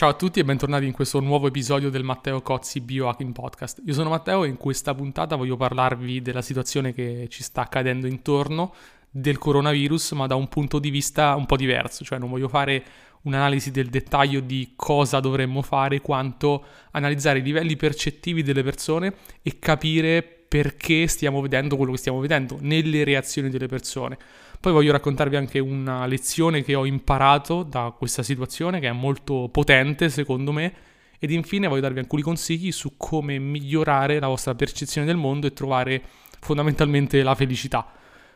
Ciao a tutti e bentornati in questo nuovo episodio del Matteo Cozzi Biohacking Podcast. Io sono Matteo e in questa puntata voglio parlarvi della situazione che ci sta accadendo intorno del coronavirus, ma da un punto di vista un po' diverso, cioè non voglio fare un'analisi del dettaglio di cosa dovremmo fare, quanto analizzare i livelli percettivi delle persone e capire perché stiamo vedendo quello che stiamo vedendo nelle reazioni delle persone. Poi voglio raccontarvi anche una lezione che ho imparato da questa situazione, che è molto potente secondo me, ed infine voglio darvi alcuni consigli su come migliorare la vostra percezione del mondo e trovare fondamentalmente la felicità.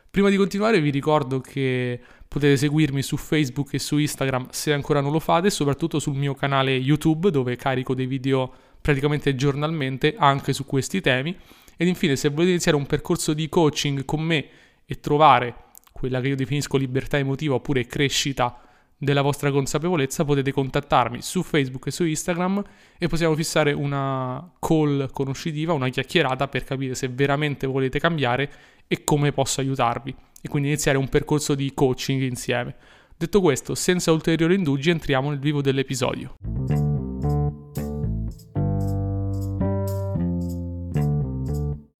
Prima di continuare vi ricordo che potete seguirmi su Facebook e su Instagram se ancora non lo fate, soprattutto sul mio canale YouTube dove carico dei video praticamente giornalmente anche su questi temi. Ed infine se volete iniziare un percorso di coaching con me e trovare quella che io definisco libertà emotiva oppure crescita della vostra consapevolezza, potete contattarmi su Facebook e su Instagram e possiamo fissare una call conoscitiva, una chiacchierata per capire se veramente volete cambiare e come posso aiutarvi e quindi iniziare un percorso di coaching insieme. Detto questo, senza ulteriori indugi entriamo nel vivo dell'episodio.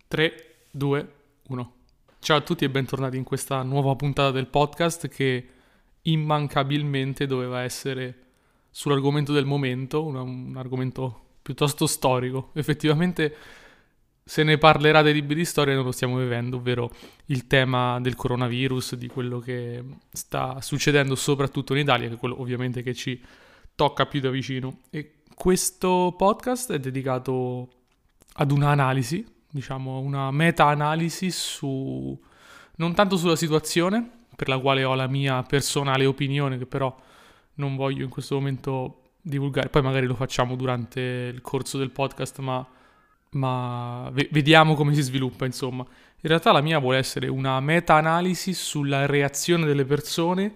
Tre, due, uno. Ciao a tutti e bentornati in questa nuova puntata del podcast che immancabilmente doveva essere sull'argomento del momento, un, un argomento piuttosto storico. Effettivamente se ne parlerà dei libri di storia non lo stiamo vivendo, ovvero il tema del coronavirus, di quello che sta succedendo soprattutto in Italia, che è quello ovviamente che ci tocca più da vicino. E questo podcast è dedicato ad un'analisi diciamo, una meta-analisi su non tanto sulla situazione, per la quale ho la mia personale opinione, che però non voglio in questo momento divulgare, poi magari lo facciamo durante il corso del podcast, ma, ma v- vediamo come si sviluppa, insomma. In realtà la mia vuole essere una meta-analisi sulla reazione delle persone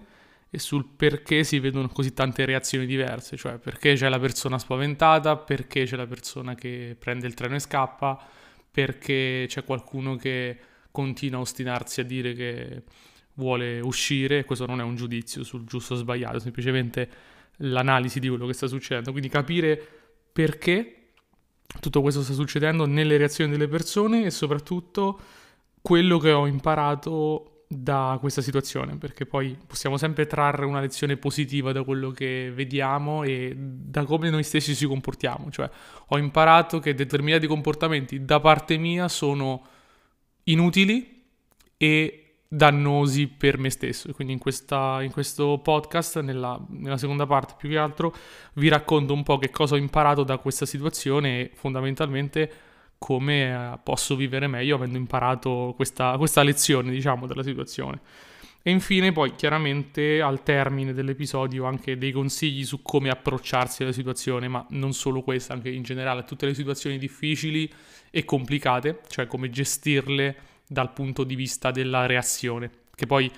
e sul perché si vedono così tante reazioni diverse, cioè perché c'è la persona spaventata, perché c'è la persona che prende il treno e scappa, perché c'è qualcuno che continua a ostinarsi a dire che vuole uscire, questo non è un giudizio sul giusto o sbagliato, semplicemente l'analisi di quello che sta succedendo, quindi capire perché tutto questo sta succedendo nelle reazioni delle persone e soprattutto quello che ho imparato da questa situazione, perché poi possiamo sempre trarre una lezione positiva da quello che vediamo e da come noi stessi ci comportiamo. Cioè, ho imparato che determinati comportamenti da parte mia sono inutili e dannosi per me stesso. Quindi in, questa, in questo podcast, nella, nella seconda parte più che altro, vi racconto un po' che cosa ho imparato da questa situazione e fondamentalmente come eh, posso vivere meglio avendo imparato questa, questa lezione, diciamo, della situazione. E infine poi chiaramente al termine dell'episodio anche dei consigli su come approcciarsi alla situazione, ma non solo questa, anche in generale tutte le situazioni difficili e complicate, cioè come gestirle dal punto di vista della reazione, che poi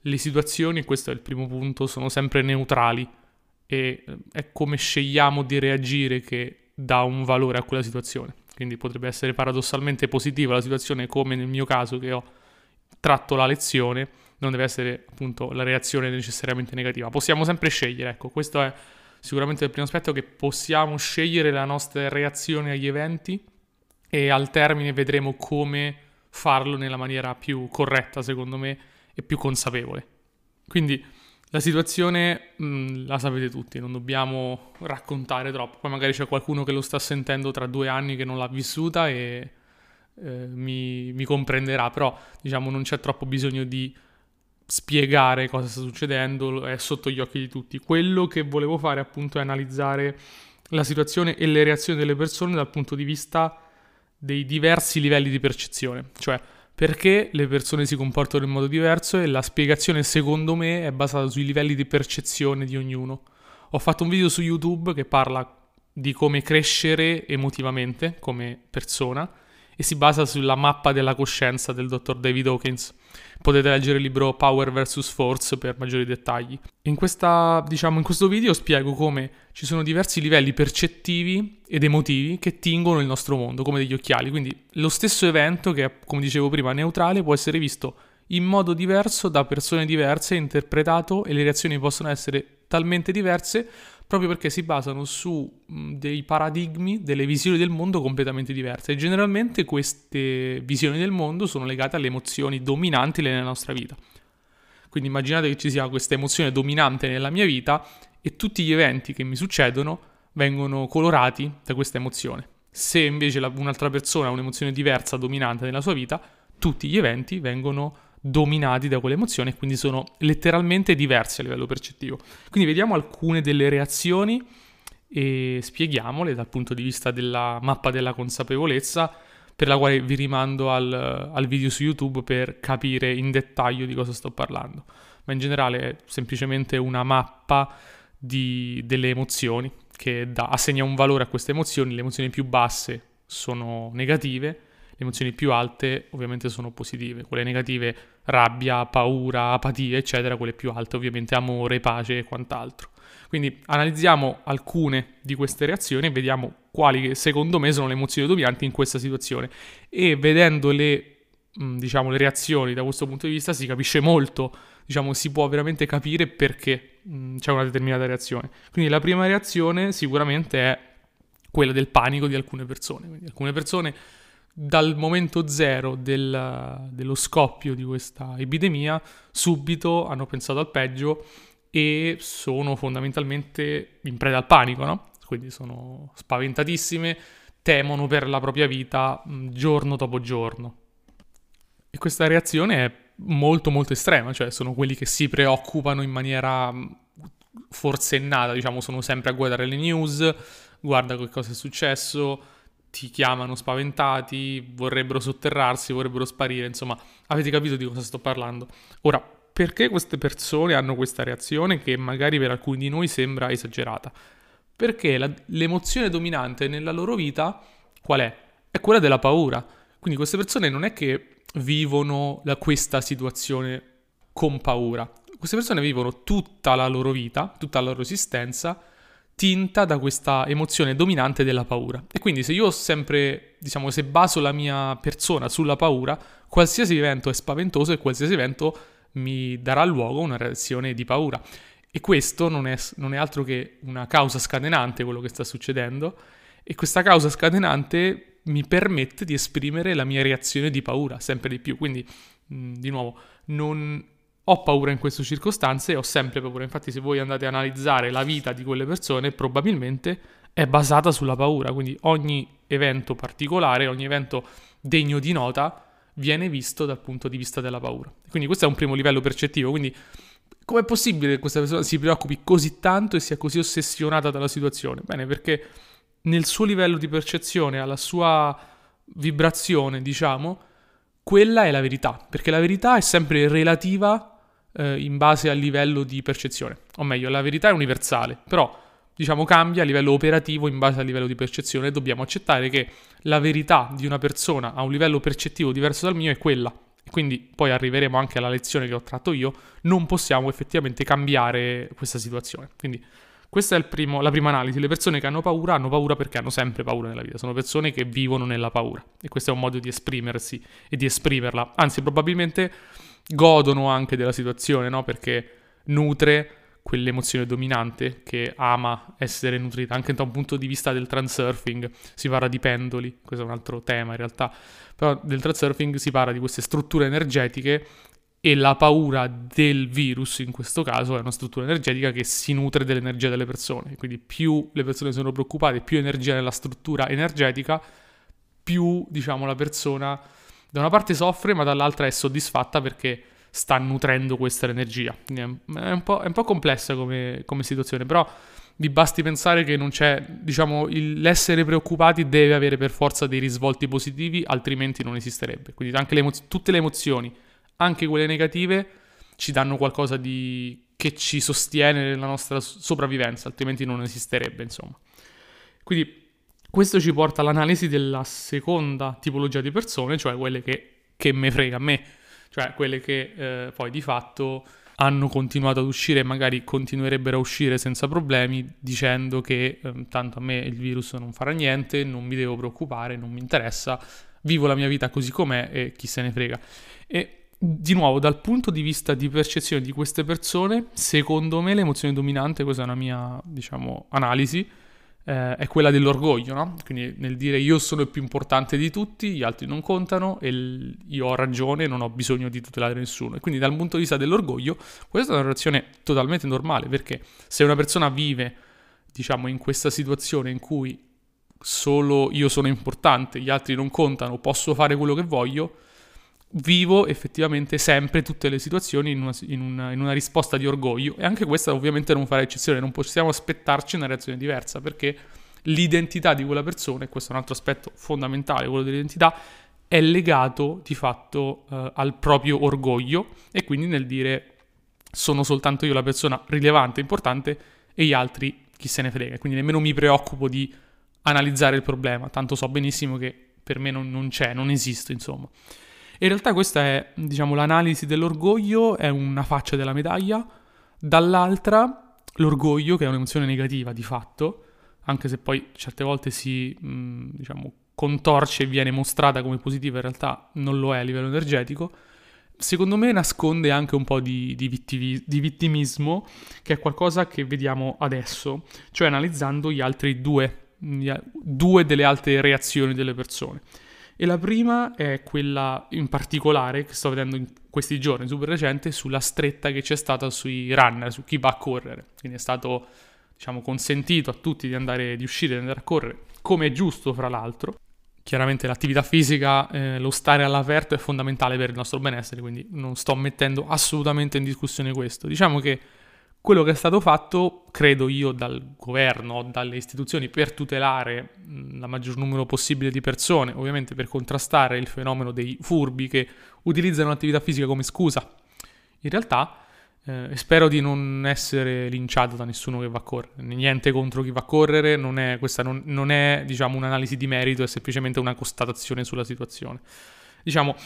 le situazioni, e questo è il primo punto, sono sempre neutrali e eh, è come scegliamo di reagire che dà un valore a quella situazione. Quindi potrebbe essere paradossalmente positiva la situazione come nel mio caso che ho tratto la lezione, non deve essere appunto la reazione necessariamente negativa. Possiamo sempre scegliere, ecco, questo è sicuramente il primo aspetto che possiamo scegliere la nostra reazione agli eventi e al termine vedremo come farlo nella maniera più corretta, secondo me, e più consapevole. Quindi la situazione mh, mm, la sapete tutti, non dobbiamo raccontare troppo. Poi magari c'è qualcuno che lo sta sentendo tra due anni che non l'ha vissuta e eh, mi, mi, comprenderà, però diciamo non c'è troppo bisogno di spiegare cosa sta succedendo, è sotto gli occhi di tutti. Quello che volevo fare appunto è analizzare la situazione e le reazioni delle persone dal punto di vista dei diversi livelli di percezione, cioè perché le persone si comportano in modo diverso e la spiegazione secondo me è basata sui livelli di percezione di ognuno. Ho fatto un video su YouTube che parla di come crescere emotivamente come persona e si basa sulla mappa della coscienza del dottor David Hawkins. Potete leggere il libro Power vs. Force per maggiori dettagli. In, questa, diciamo, in questo video spiego come ci sono diversi livelli percettivi ed emotivi che tingono il nostro mondo, come degli occhiali. Quindi lo stesso evento, che è, come dicevo prima, neutrale, può essere visto in modo diverso da persone diverse, interpretato e le reazioni possono essere talmente diverse, proprio perché si basano su dei paradigmi, delle visioni del mondo completamente diverse e generalmente queste visioni del mondo sono legate alle emozioni dominanti nella nostra vita. Quindi immaginate che ci sia questa emozione dominante nella mia vita e tutti gli eventi che mi succedono vengono colorati da questa emozione. Se invece un'altra persona ha un'emozione diversa, dominante nella sua vita, tutti gli eventi vengono dominati da quell'emozione e quindi sono letteralmente diversi a livello percettivo. Quindi vediamo alcune delle reazioni e spieghiamole dal punto di vista della mappa della consapevolezza, per la quale vi rimando al, al video su YouTube per capire in dettaglio di cosa sto parlando. Ma in generale è semplicemente una mappa di, delle emozioni che da, assegna un valore a queste emozioni. Le emozioni più basse sono negative, le emozioni più alte ovviamente sono positive, quelle negative rabbia, paura, apatia, eccetera, quelle più alte ovviamente amore, pace e quant'altro. Quindi analizziamo alcune di queste reazioni e vediamo quali secondo me sono le emozioni dominanti in questa situazione e vedendo le diciamo le reazioni da questo punto di vista si capisce molto, diciamo si può veramente capire perché c'è una determinata reazione. Quindi la prima reazione sicuramente è quella del panico di alcune persone. Quindi alcune persone dal momento zero del, dello scoppio di questa epidemia subito hanno pensato al peggio e sono fondamentalmente in preda al panico, no? Quindi sono spaventatissime, temono per la propria vita giorno dopo giorno. E questa reazione è molto molto estrema, cioè sono quelli che si preoccupano in maniera forsennata, diciamo, sono sempre a guardare le news, guarda che cosa è successo, ti chiamano spaventati, vorrebbero sotterrarsi, vorrebbero sparire, insomma, avete capito di cosa sto parlando. Ora, perché queste persone hanno questa reazione che magari per alcuni di noi sembra esagerata? Perché la, l'emozione dominante nella loro vita qual è? È quella della paura. Quindi queste persone non è che vivono la, questa situazione con paura. Queste persone vivono tutta la loro vita, tutta la loro esistenza tinta da questa emozione dominante della paura. E quindi se io ho sempre, diciamo, se baso la mia persona sulla paura, qualsiasi evento è spaventoso e qualsiasi evento mi darà luogo a una reazione di paura. E questo non è, non è altro che una causa scatenante quello che sta succedendo e questa causa scatenante mi permette di esprimere la mia reazione di paura sempre di più. Quindi, mh, di nuovo, non, ho paura in queste circostanze ho sempre paura. Infatti, se voi andate a analizzare la vita di quelle persone, probabilmente è basata sulla paura. Quindi ogni evento particolare, ogni evento degno di nota viene visto dal punto di vista della paura. Quindi questo è un primo livello percettivo. Quindi com'è possibile che questa persona si preoccupi così tanto e sia così ossessionata dalla situazione? Bene, perché nel suo livello di percezione, alla sua vibrazione, diciamo, quella è la verità, perché la verità è sempre relativa eh, in base al livello di percezione. O meglio, la verità è universale, però diciamo cambia a livello operativo in base al livello di percezione e dobbiamo accettare che la verità di una persona a un livello percettivo diverso dal mio è quella. Quindi poi arriveremo anche alla lezione che ho tratto io, non possiamo effettivamente cambiare questa situazione. Quindi questa è primo, la prima analisi. Le persone che hanno paura hanno paura perché hanno sempre paura nella vita. Sono persone che vivono nella paura. E questo è un modo di esprimersi e di esprimerla. Anzi, probabilmente godono anche della situazione, no? Perché nutre quell'emozione dominante che ama essere nutrita, anche da un punto di vista del transurfing, si parla di pendoli, questo è un altro tema in realtà, però del transurfing si parla di queste strutture energetiche e la paura del virus in questo caso è una struttura energetica che si nutre dell'energia delle persone, quindi più le persone sono preoccupate, più energia nella struttura energetica, più diciamo la persona da una parte soffre, ma dall'altra è soddisfatta perché sta nutrendo questa energia. È un è un po complessa come, come, situazione, però vi basti pensare che non c'è, diciamo, il, l'essere preoccupati deve avere per forza dei risvolti positivi, altrimenti non esisterebbe. Quindi anche le emo- tutte le emozioni, anche quelle negative, ci danno qualcosa di, che ci sostiene nella nostra sopravvivenza, altrimenti non esisterebbe, insomma. Quindi questo ci porta all'analisi della seconda tipologia di persone, cioè quelle che, che me frega a me, cioè quelle che eh, poi di fatto hanno continuato ad uscire e magari continuerebbero a uscire senza problemi dicendo che eh, tanto a me il virus non farà niente, non mi devo preoccupare, non mi interessa, vivo la mia vita così com'è e chi se ne frega. E di nuovo, dal punto di vista di percezione di queste persone, secondo me l'emozione dominante, questa è una mia, diciamo, analisi, eh, è quella dell'orgoglio, no? Quindi nel dire io sono il più importante di tutti, gli altri non contano e l- io ho ragione, non ho bisogno di tutelare nessuno. E quindi dal punto di vista dell'orgoglio, questa è una reazione totalmente normale, perché se una persona vive, diciamo, in questa situazione in cui solo io sono importante, gli altri non contano, posso fare quello che voglio, vivo effettivamente sempre tutte le situazioni in una, in, una, in una, risposta di orgoglio. E anche questa ovviamente non farà eccezione, non possiamo aspettarci una reazione diversa perché l'identità di quella persona, e questo è un altro aspetto fondamentale, quello dell'identità, è legato di fatto eh, al proprio orgoglio. E quindi nel dire sono soltanto io la persona rilevante, importante e gli altri chi se ne frega, quindi nemmeno mi preoccupo di analizzare il problema, tanto so benissimo che per me non, non c'è, non esiste insomma. In realtà questa è, diciamo, l'analisi dell'orgoglio, è una faccia della medaglia, dall'altra l'orgoglio, che è un'emozione negativa di fatto, anche se poi certe volte si, mh, diciamo, contorce e viene mostrata come positiva, in realtà non lo è a livello energetico, secondo me nasconde anche un po' di, di, vittivi, di, vittimismo, che è qualcosa che vediamo adesso, cioè analizzando gli altri due, due delle altre reazioni delle persone. E la prima è quella in particolare che sto vedendo in questi giorni, super recente, sulla stretta che c'è stata sui runner, su chi va a correre. Quindi è stato, diciamo, consentito a tutti di andare, di uscire, di andare a correre, come è giusto, fra l'altro. Chiaramente l'attività fisica, eh, lo stare all'aperto è fondamentale per il nostro benessere, quindi non sto mettendo assolutamente in discussione questo. Diciamo che quello che è stato fatto, credo io, dal governo, dalle istituzioni per tutelare la maggior numero possibile di persone, ovviamente per contrastare il fenomeno dei furbi che utilizzano l'attività fisica come scusa. In realtà, eh, spero di non essere linciato da nessuno che va a correre, niente contro chi va a correre, non è, questa non, non è diciamo, un'analisi di merito, è semplicemente una constatazione sulla situazione. Diciamo,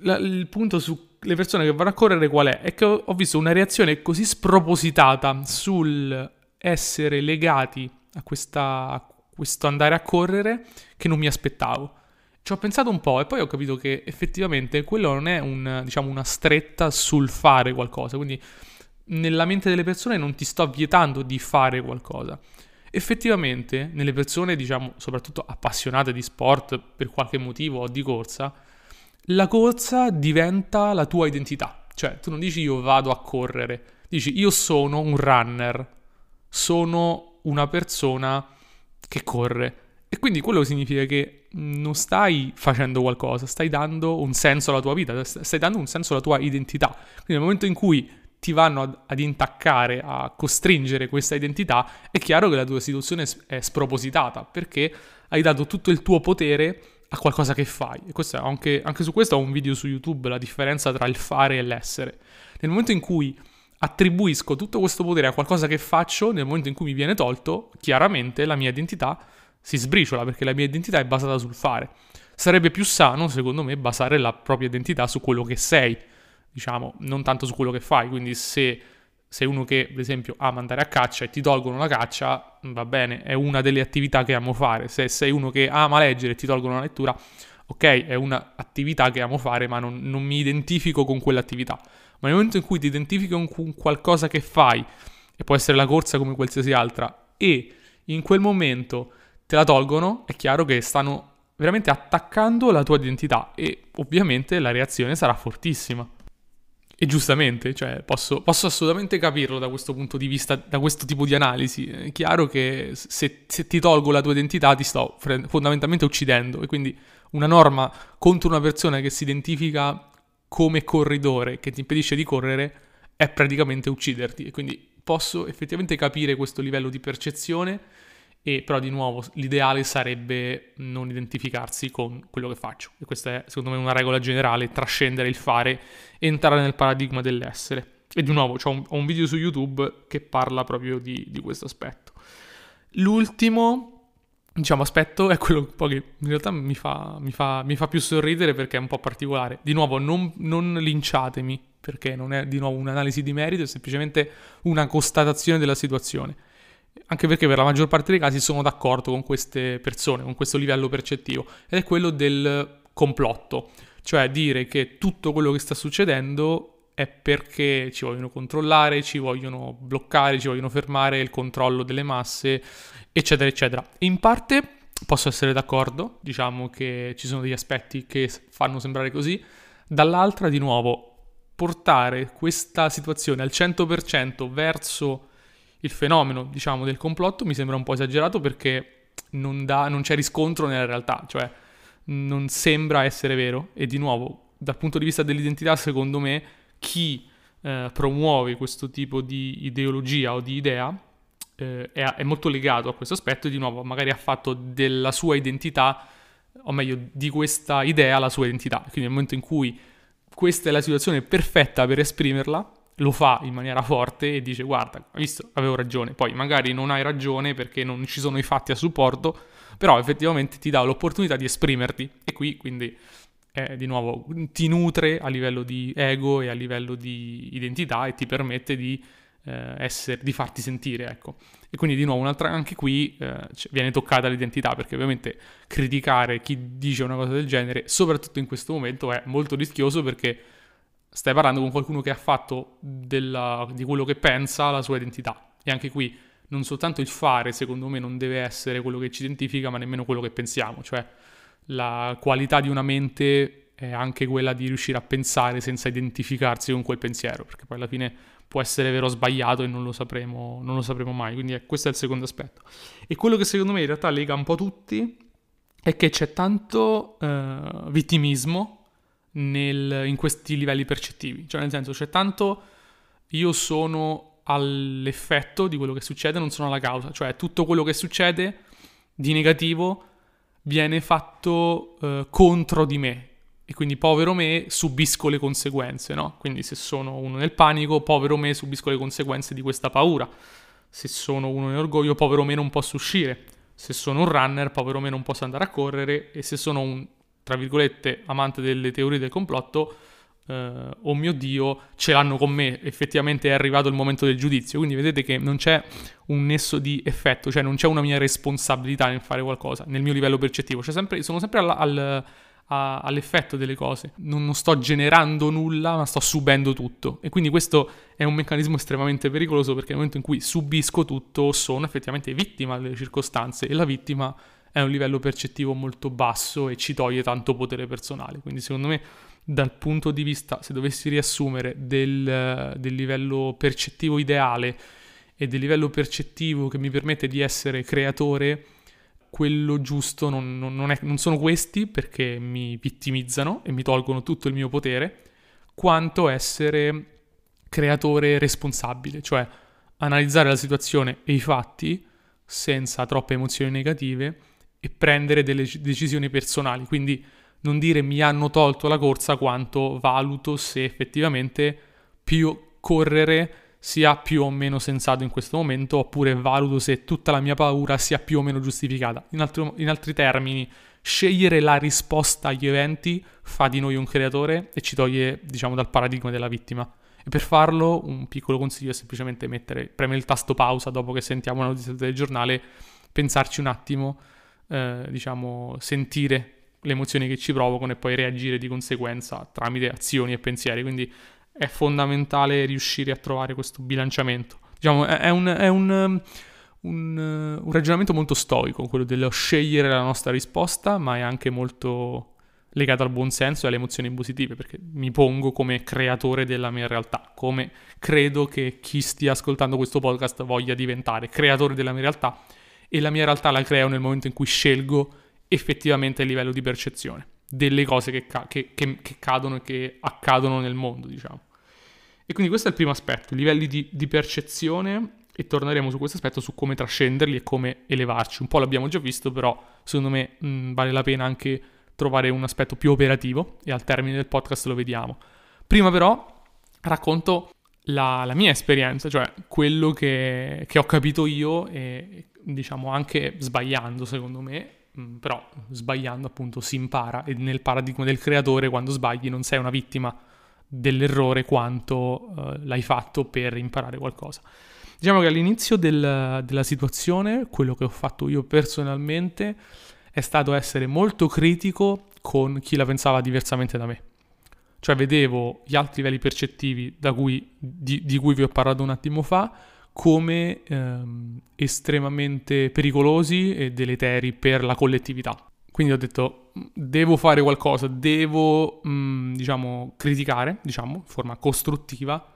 la, il punto sulle persone che vanno a correre qual è? È che ho visto una reazione così spropositata sul essere legati a, questa, a questo andare a correre che non mi aspettavo. Ci ho pensato un po' e poi ho capito che effettivamente quello non è un, diciamo, una stretta sul fare qualcosa, quindi nella mente delle persone non ti sto vietando di fare qualcosa. Effettivamente, nelle persone, diciamo, soprattutto appassionate di sport per qualche motivo o di corsa, la corsa diventa la tua identità. Cioè, tu non dici io vado a correre, dici io sono un runner, sono una persona che corre. E quindi quello significa che non stai facendo qualcosa, stai dando un senso alla tua vita, stai dando un senso alla tua identità. Quindi nel momento in cui ti vanno ad, ad intaccare, a costringere questa identità, è chiaro che la tua situazione è spropositata, perché hai dato tutto il tuo potere a qualcosa che fai. E anche, anche su questo ho un video su YouTube, la differenza tra il fare e l'essere. Nel momento in cui attribuisco tutto questo potere a qualcosa che faccio, nel momento in cui mi viene tolto, chiaramente la mia identità si sbriciola perché la mia identità è basata sul fare. Sarebbe più sano, secondo me, basare la propria identità su quello che sei, diciamo, non tanto su quello che fai. Quindi se sei uno che, ad esempio, ama andare a caccia e ti tolgono la caccia, va bene, è una delle attività che amo fare. Se sei uno che ama leggere e ti tolgono la lettura, ok, è un'attività che amo fare, ma non, non mi identifico con quell'attività. Ma nel momento in cui ti identifichi con qualcosa che fai, e può essere la corsa come qualsiasi altra, e in quel momento te la tolgono, è chiaro che stanno veramente attaccando la tua identità e ovviamente la reazione sarà fortissima. E giustamente, cioè, posso, posso, assolutamente capirlo da questo punto di vista, da questo tipo di analisi. È chiaro che se, se ti tolgo la tua identità ti sto fondamentalmente uccidendo. E quindi una norma contro una persona che si identifica come corridore, che ti impedisce di correre, è praticamente ucciderti. E quindi posso effettivamente capire questo livello di percezione e però di nuovo l'ideale sarebbe non identificarsi con quello che faccio e questa è secondo me una regola generale, trascendere il fare, entrare nel paradigma dell'essere. E di nuovo un, ho un video su YouTube che parla proprio di, di questo aspetto. L'ultimo diciamo, aspetto è quello che in realtà mi fa, mi, fa, mi fa, più sorridere perché è un po' particolare. Di nuovo, non, non, linciatemi perché non è di nuovo un'analisi di merito, è semplicemente una constatazione della situazione anche perché per la maggior parte dei casi sono d'accordo con queste persone, con questo livello percettivo, ed è quello del complotto. cioè dire che tutto quello che sta succedendo è perché ci vogliono controllare, ci vogliono bloccare, ci vogliono fermare il controllo delle masse, eccetera, eccetera. In parte posso essere d'accordo, diciamo che ci sono degli aspetti che fanno sembrare così, dall'altra di nuovo portare questa situazione al 100% verso il fenomeno, diciamo, del complotto mi sembra un po' esagerato perché non, dà, non c'è riscontro nella realtà, cioè non sembra essere vero. E di nuovo dal punto di vista dell'identità secondo me chi eh, promuove questo tipo di ideologia o di idea eh, è, è, molto legato a questo aspetto e di nuovo magari ha fatto della sua identità o meglio di questa idea la sua identità. Quindi nel momento in cui questa è la situazione perfetta per esprimerla lo fa in maniera forte e dice guarda, visto, avevo ragione, poi magari non hai ragione perché non ci sono i fatti a supporto, però effettivamente ti dà l'opportunità di esprimerti e qui quindi eh, di nuovo ti nutre a livello di ego e a livello di identità e ti permette di, eh, essere, di farti sentire, ecco. E quindi di nuovo un'altra, anche qui eh, viene toccata l'identità perché ovviamente criticare chi dice una cosa del genere, soprattutto in questo momento, è molto rischioso perché stai parlando con qualcuno che ha fatto della, di quello che pensa la sua identità. E anche qui non soltanto il fare, secondo me, non deve essere quello che ci identifica, ma nemmeno quello che pensiamo. Cioè, la qualità di una mente è anche quella di riuscire a pensare senza identificarsi con quel pensiero, perché poi alla fine può essere vero o sbagliato e non lo sapremo, non lo sapremo mai. Quindi eh, questo è il secondo aspetto. E quello che secondo me in realtà lega un po' tutti è che c'è tanto eh, vittimismo nel, in questi livelli percettivi. Cioè, nel senso, c'è tanto io sono all'effetto di quello che succede, non sono alla causa. Cioè, tutto quello che succede di negativo viene fatto eh, contro di me. E quindi, povero me, subisco le conseguenze, no? Quindi, se sono uno nel panico, povero me, subisco le conseguenze di questa paura. Se sono uno nell'orgoglio, povero me, non posso uscire. Se sono un runner, povero me, non posso andare a correre. E se sono un tra virgolette, amante delle teorie del complotto, eh, oh mio Dio, ce l'hanno con me, effettivamente è arrivato il momento del giudizio. Quindi vedete che non c'è un nesso di effetto, cioè non c'è una mia responsabilità nel fare qualcosa, nel mio livello percettivo. Cioè sempre, sono sempre al, al, all'effetto delle cose. Non, non sto generando nulla, ma sto subendo tutto. E quindi questo è un meccanismo estremamente pericoloso perché nel momento in cui subisco tutto sono effettivamente vittima delle circostanze e la vittima è un livello percettivo molto basso e ci toglie tanto potere personale. Quindi secondo me dal punto di vista, se dovessi riassumere, del, del livello percettivo ideale e del livello percettivo che mi permette di essere creatore, quello giusto non, non, è, non, sono questi perché mi vittimizzano e mi tolgono tutto il mio potere, quanto essere creatore responsabile, cioè analizzare la situazione e i fatti senza troppe emozioni negative e prendere delle decisioni personali. Quindi non dire mi hanno tolto la corsa quanto valuto se effettivamente più correre sia più o meno sensato in questo momento oppure valuto se tutta la mia paura sia più o meno giustificata. In, altro, in altri termini, scegliere la risposta agli eventi fa di noi un creatore e ci toglie, diciamo, dal paradigma della vittima. E per farlo un piccolo consiglio è semplicemente mettere, premere il tasto pausa dopo che sentiamo una notizia del giornale, pensarci un attimo eh, diciamo, sentire le emozioni che ci provocano e poi reagire di conseguenza tramite azioni e pensieri. Quindi è fondamentale riuscire a trovare questo bilanciamento. Diciamo, è, un, è un, um, un, uh, un, ragionamento molto stoico, quello dello scegliere la nostra risposta, ma è anche molto legato al buon senso e alle emozioni positive, perché mi pongo come creatore della mia realtà, come credo che chi stia ascoltando questo podcast voglia diventare creatore della mia realtà e la mia realtà la creo nel momento in cui scelgo effettivamente il livello di percezione delle cose che, ca- che, che, che cadono e che accadono nel mondo, diciamo. E quindi questo è il primo aspetto, i livelli di, di percezione e torneremo su questo aspetto, su come trascenderli e come elevarci. Un po' l'abbiamo già visto, però secondo me mh, vale la pena anche trovare un aspetto più operativo e al termine del podcast lo vediamo. Prima però racconto la, la mia esperienza, cioè quello che, che ho capito io e diciamo anche sbagliando secondo me, mm, però sbagliando appunto si impara e nel paradigma del creatore quando sbagli non sei una vittima dell'errore quanto uh, l'hai fatto per imparare qualcosa. Diciamo che all'inizio del, della situazione quello che ho fatto io personalmente è stato essere molto critico con chi la pensava diversamente da me. Cioè vedevo gli altri livelli percettivi cui, di, di, cui vi ho parlato un attimo fa come ehm, estremamente pericolosi e deleteri per la collettività. Quindi ho detto, devo fare qualcosa, devo, mh, mm, diciamo, criticare, diciamo, in forma costruttiva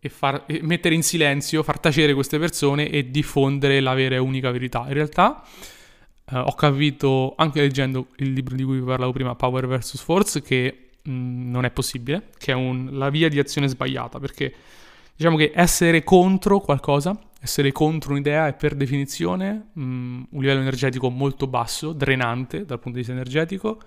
e, far, e mettere in silenzio, far tacere queste persone e diffondere la vera e unica verità. In realtà eh, ho capito, anche leggendo il libro di cui vi parlavo prima, Power vs. Force, che mh, mm, non è possibile, che è un, la via di azione sbagliata, perché diciamo che essere contro qualcosa, essere contro un'idea è per definizione mh, mm, un livello energetico molto basso, drenante dal punto di vista energetico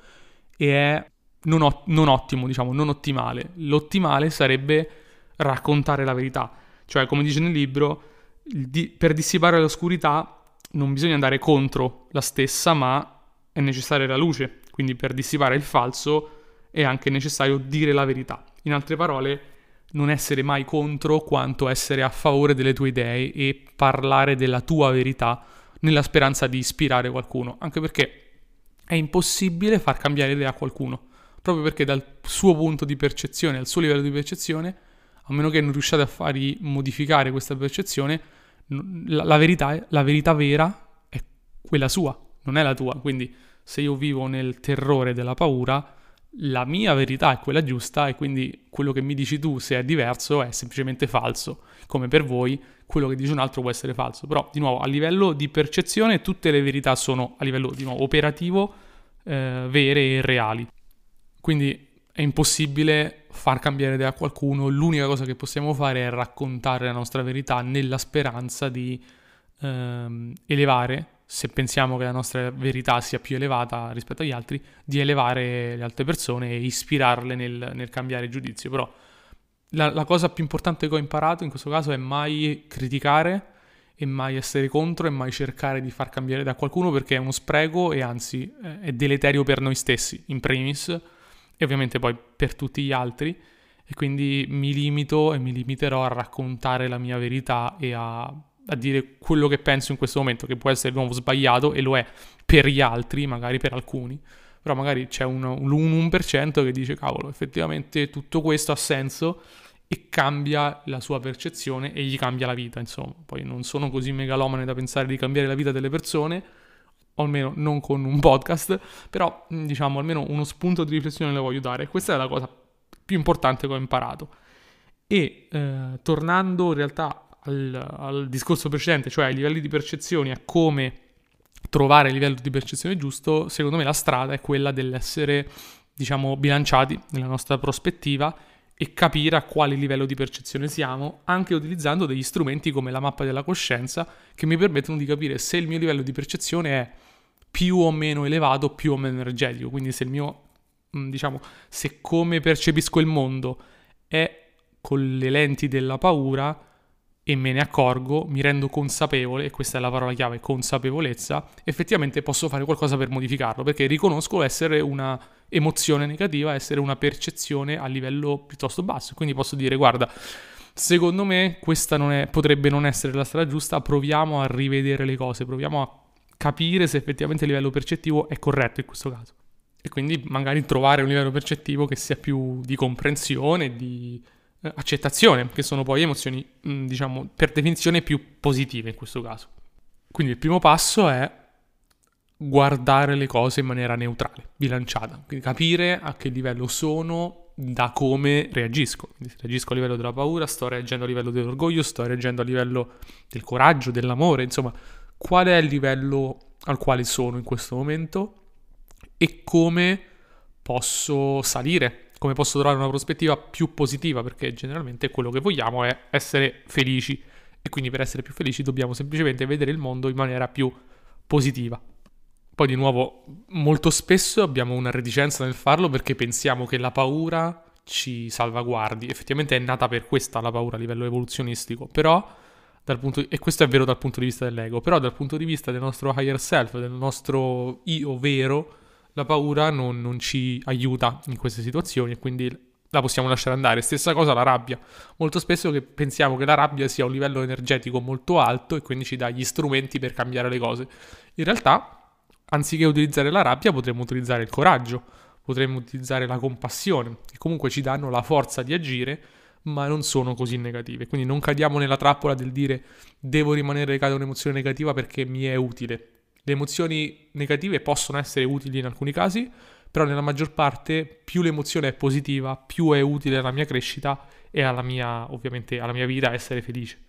e è non, o- non ottimo, diciamo, non ottimale. L'ottimale sarebbe raccontare la verità. Cioè, come dice nel libro, di, per dissipare l'oscurità non bisogna andare contro la stessa, ma è necessaria la luce. Quindi per dissipare il falso è anche necessario dire la verità. In altre parole, non essere mai contro quanto essere a favore delle tue idee e parlare della tua verità nella speranza di ispirare qualcuno. Anche perché è impossibile far cambiare idea a qualcuno. Proprio perché dal suo punto di percezione, al suo livello di percezione, a meno che non riusciate a fargli modificare questa percezione, la, la, verità, la verità vera è quella sua, non è la tua. Quindi se io vivo nel terrore della paura, la mia verità è quella giusta e quindi quello che mi dici tu se è diverso è semplicemente falso. Come per voi, quello che dice un altro può essere falso. Però, di nuovo, a livello di percezione, tutte le verità sono a livello, di nuovo, operativo, eh, vere e reali. Quindi è impossibile far cambiare idea a qualcuno, l'unica cosa che possiamo fare è raccontare la nostra verità nella speranza di ehm, elevare, se pensiamo che la nostra verità sia più elevata rispetto agli altri, di elevare le altre persone e ispirarle nel, nel cambiare giudizio. Però la, la cosa più importante che ho imparato in questo caso è mai criticare e mai essere contro e mai cercare di far cambiare da qualcuno perché è uno spreco e anzi è deleterio per noi stessi, in primis e ovviamente poi per tutti gli altri e quindi mi limito e mi limiterò a raccontare la mia verità e a, a dire quello che penso in questo momento, che può essere di nuovo sbagliato e lo è per gli altri, magari per alcuni, però magari c'è un, un 1% che dice cavolo, effettivamente tutto questo ha senso e cambia la sua percezione e gli cambia la vita, insomma. Poi non sono così megalomane da pensare di cambiare la vita delle persone, o almeno non con un podcast, però diciamo almeno uno spunto di riflessione le voglio dare. Questa è la cosa più importante che ho imparato. E eh, tornando in realtà al, al, discorso precedente, cioè ai livelli di percezione, a come trovare il livello di percezione giusto, secondo me la strada è quella dell'essere, diciamo, bilanciati nella nostra prospettiva e capire a quale livello di percezione siamo, anche utilizzando degli strumenti come la mappa della coscienza che mi permettono di capire se il mio livello di percezione è più o meno elevato, più o meno energetico. Quindi se il mio, mm, diciamo, se come percepisco il mondo è con le lenti della paura e me ne accorgo, mi rendo consapevole, e questa è la parola chiave, consapevolezza, effettivamente posso fare qualcosa per modificarlo, perché riconosco essere una emozione negativa, essere una percezione a livello piuttosto basso. Quindi posso dire, guarda, secondo me questa non è, potrebbe non essere la strada giusta, proviamo a rivedere le cose, proviamo a capire se effettivamente il livello percettivo è corretto in questo caso. E quindi magari trovare un livello percettivo che sia più di comprensione, di eh, accettazione, che sono poi emozioni, diciamo, per definizione più positive in questo caso. Quindi il primo passo è guardare le cose in maniera neutrale, bilanciata, quindi capire a che livello sono da come reagisco. Quindi se reagisco a livello della paura, sto reagendo a livello dell'orgoglio, sto reagendo a livello del coraggio, dell'amore, insomma, qual è il livello al quale sono in questo momento e come posso salire, come posso trovare una prospettiva più positiva, perché generalmente quello che vogliamo è essere felici e quindi per essere più felici dobbiamo semplicemente vedere il mondo in maniera più positiva. Poi di nuovo, molto spesso abbiamo una reticenza nel farlo perché pensiamo che la paura ci salvaguardi. Effettivamente è nata per questa la paura a livello evoluzionistico, però punto, e questo è vero dal punto di vista dell'ego, però dal punto di vista del nostro higher self, del nostro io vero, la paura non, non ci aiuta in queste situazioni e quindi la possiamo lasciare andare. Stessa cosa la rabbia. Molto spesso che pensiamo che la rabbia sia un livello energetico molto alto e quindi ci dà gli strumenti per cambiare le cose. In realtà, anziché utilizzare la rabbia, potremmo utilizzare il coraggio, potremmo utilizzare la compassione, che comunque ci danno la forza di agire, ma non sono così negative. Quindi non cadiamo nella trappola del dire devo rimanere legato a un'emozione negativa perché mi è utile. Le emozioni negative possono essere utili in alcuni casi, però nella maggior parte più l'emozione è positiva, più è utile alla mia crescita e alla mia, ovviamente, alla mia vita essere felice.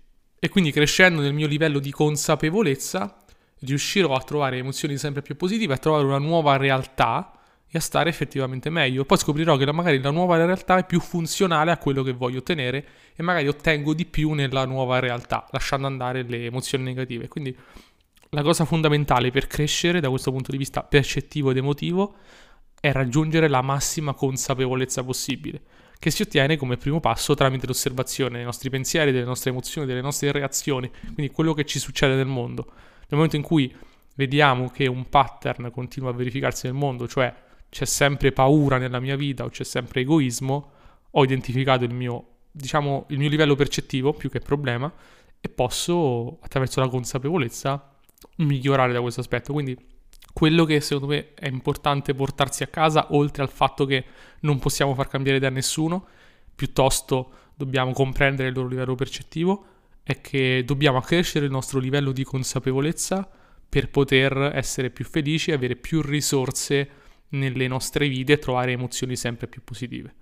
E quindi crescendo nel mio livello di consapevolezza riuscirò a trovare emozioni sempre più positive, a trovare una nuova realtà e a stare effettivamente meglio. Poi scoprirò che magari la nuova realtà è più funzionale a quello che voglio ottenere e magari ottengo di più nella nuova realtà, lasciando andare le emozioni negative. Quindi la cosa fondamentale per crescere da questo punto di vista percettivo ed emotivo è raggiungere la massima consapevolezza possibile, che si ottiene come primo passo tramite l'osservazione dei nostri pensieri, delle nostre emozioni, delle nostre reazioni, quindi quello che ci succede nel mondo. Nel momento in cui vediamo che un pattern continua a verificarsi nel mondo, cioè c'è sempre paura nella mia vita o c'è sempre egoismo, ho identificato il mio, diciamo, il mio livello percettivo più che problema e posso, attraverso la consapevolezza, migliorare da questo aspetto. Quindi quello che secondo me è importante portarsi a casa, oltre al fatto che non possiamo far cambiare da nessuno, piuttosto dobbiamo comprendere il loro livello percettivo, è che dobbiamo accrescere il nostro livello di consapevolezza per poter essere più felici avere più risorse nelle nostre vite e trovare emozioni sempre più positive.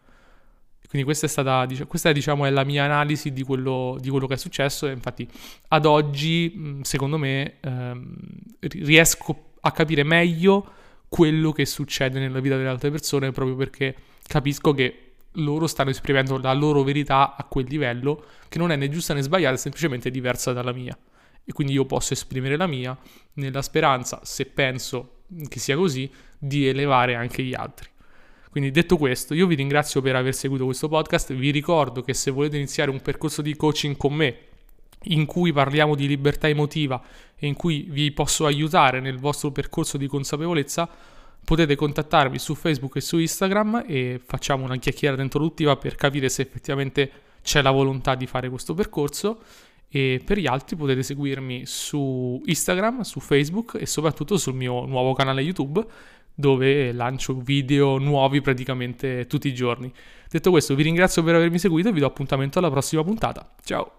Quindi questa è stata, questa diciamo, è la mia analisi di quello, di quello, che è successo e infatti ad oggi, secondo me, ehm, riesco a capire meglio quello che succede nella vita delle altre persone proprio perché capisco che loro stanno esprimendo la loro verità a quel livello che non è né giusta né sbagliata, è semplicemente diversa dalla mia. E quindi io posso esprimere la mia nella speranza, se penso che sia così, di elevare anche gli altri. Quindi detto questo, io vi ringrazio per aver seguito questo podcast, vi ricordo che se volete iniziare un percorso di coaching con me in cui parliamo di libertà emotiva e in cui vi posso aiutare nel vostro percorso di consapevolezza, potete contattarmi su Facebook e su Instagram e facciamo una chiacchierata introduttiva per capire se effettivamente c'è la volontà di fare questo percorso. E per gli altri potete seguirmi su Instagram, su Facebook e soprattutto sul mio nuovo canale YouTube dove lancio video nuovi praticamente tutti i giorni. Detto questo vi ringrazio per avermi seguito e vi do appuntamento alla prossima puntata. Ciao!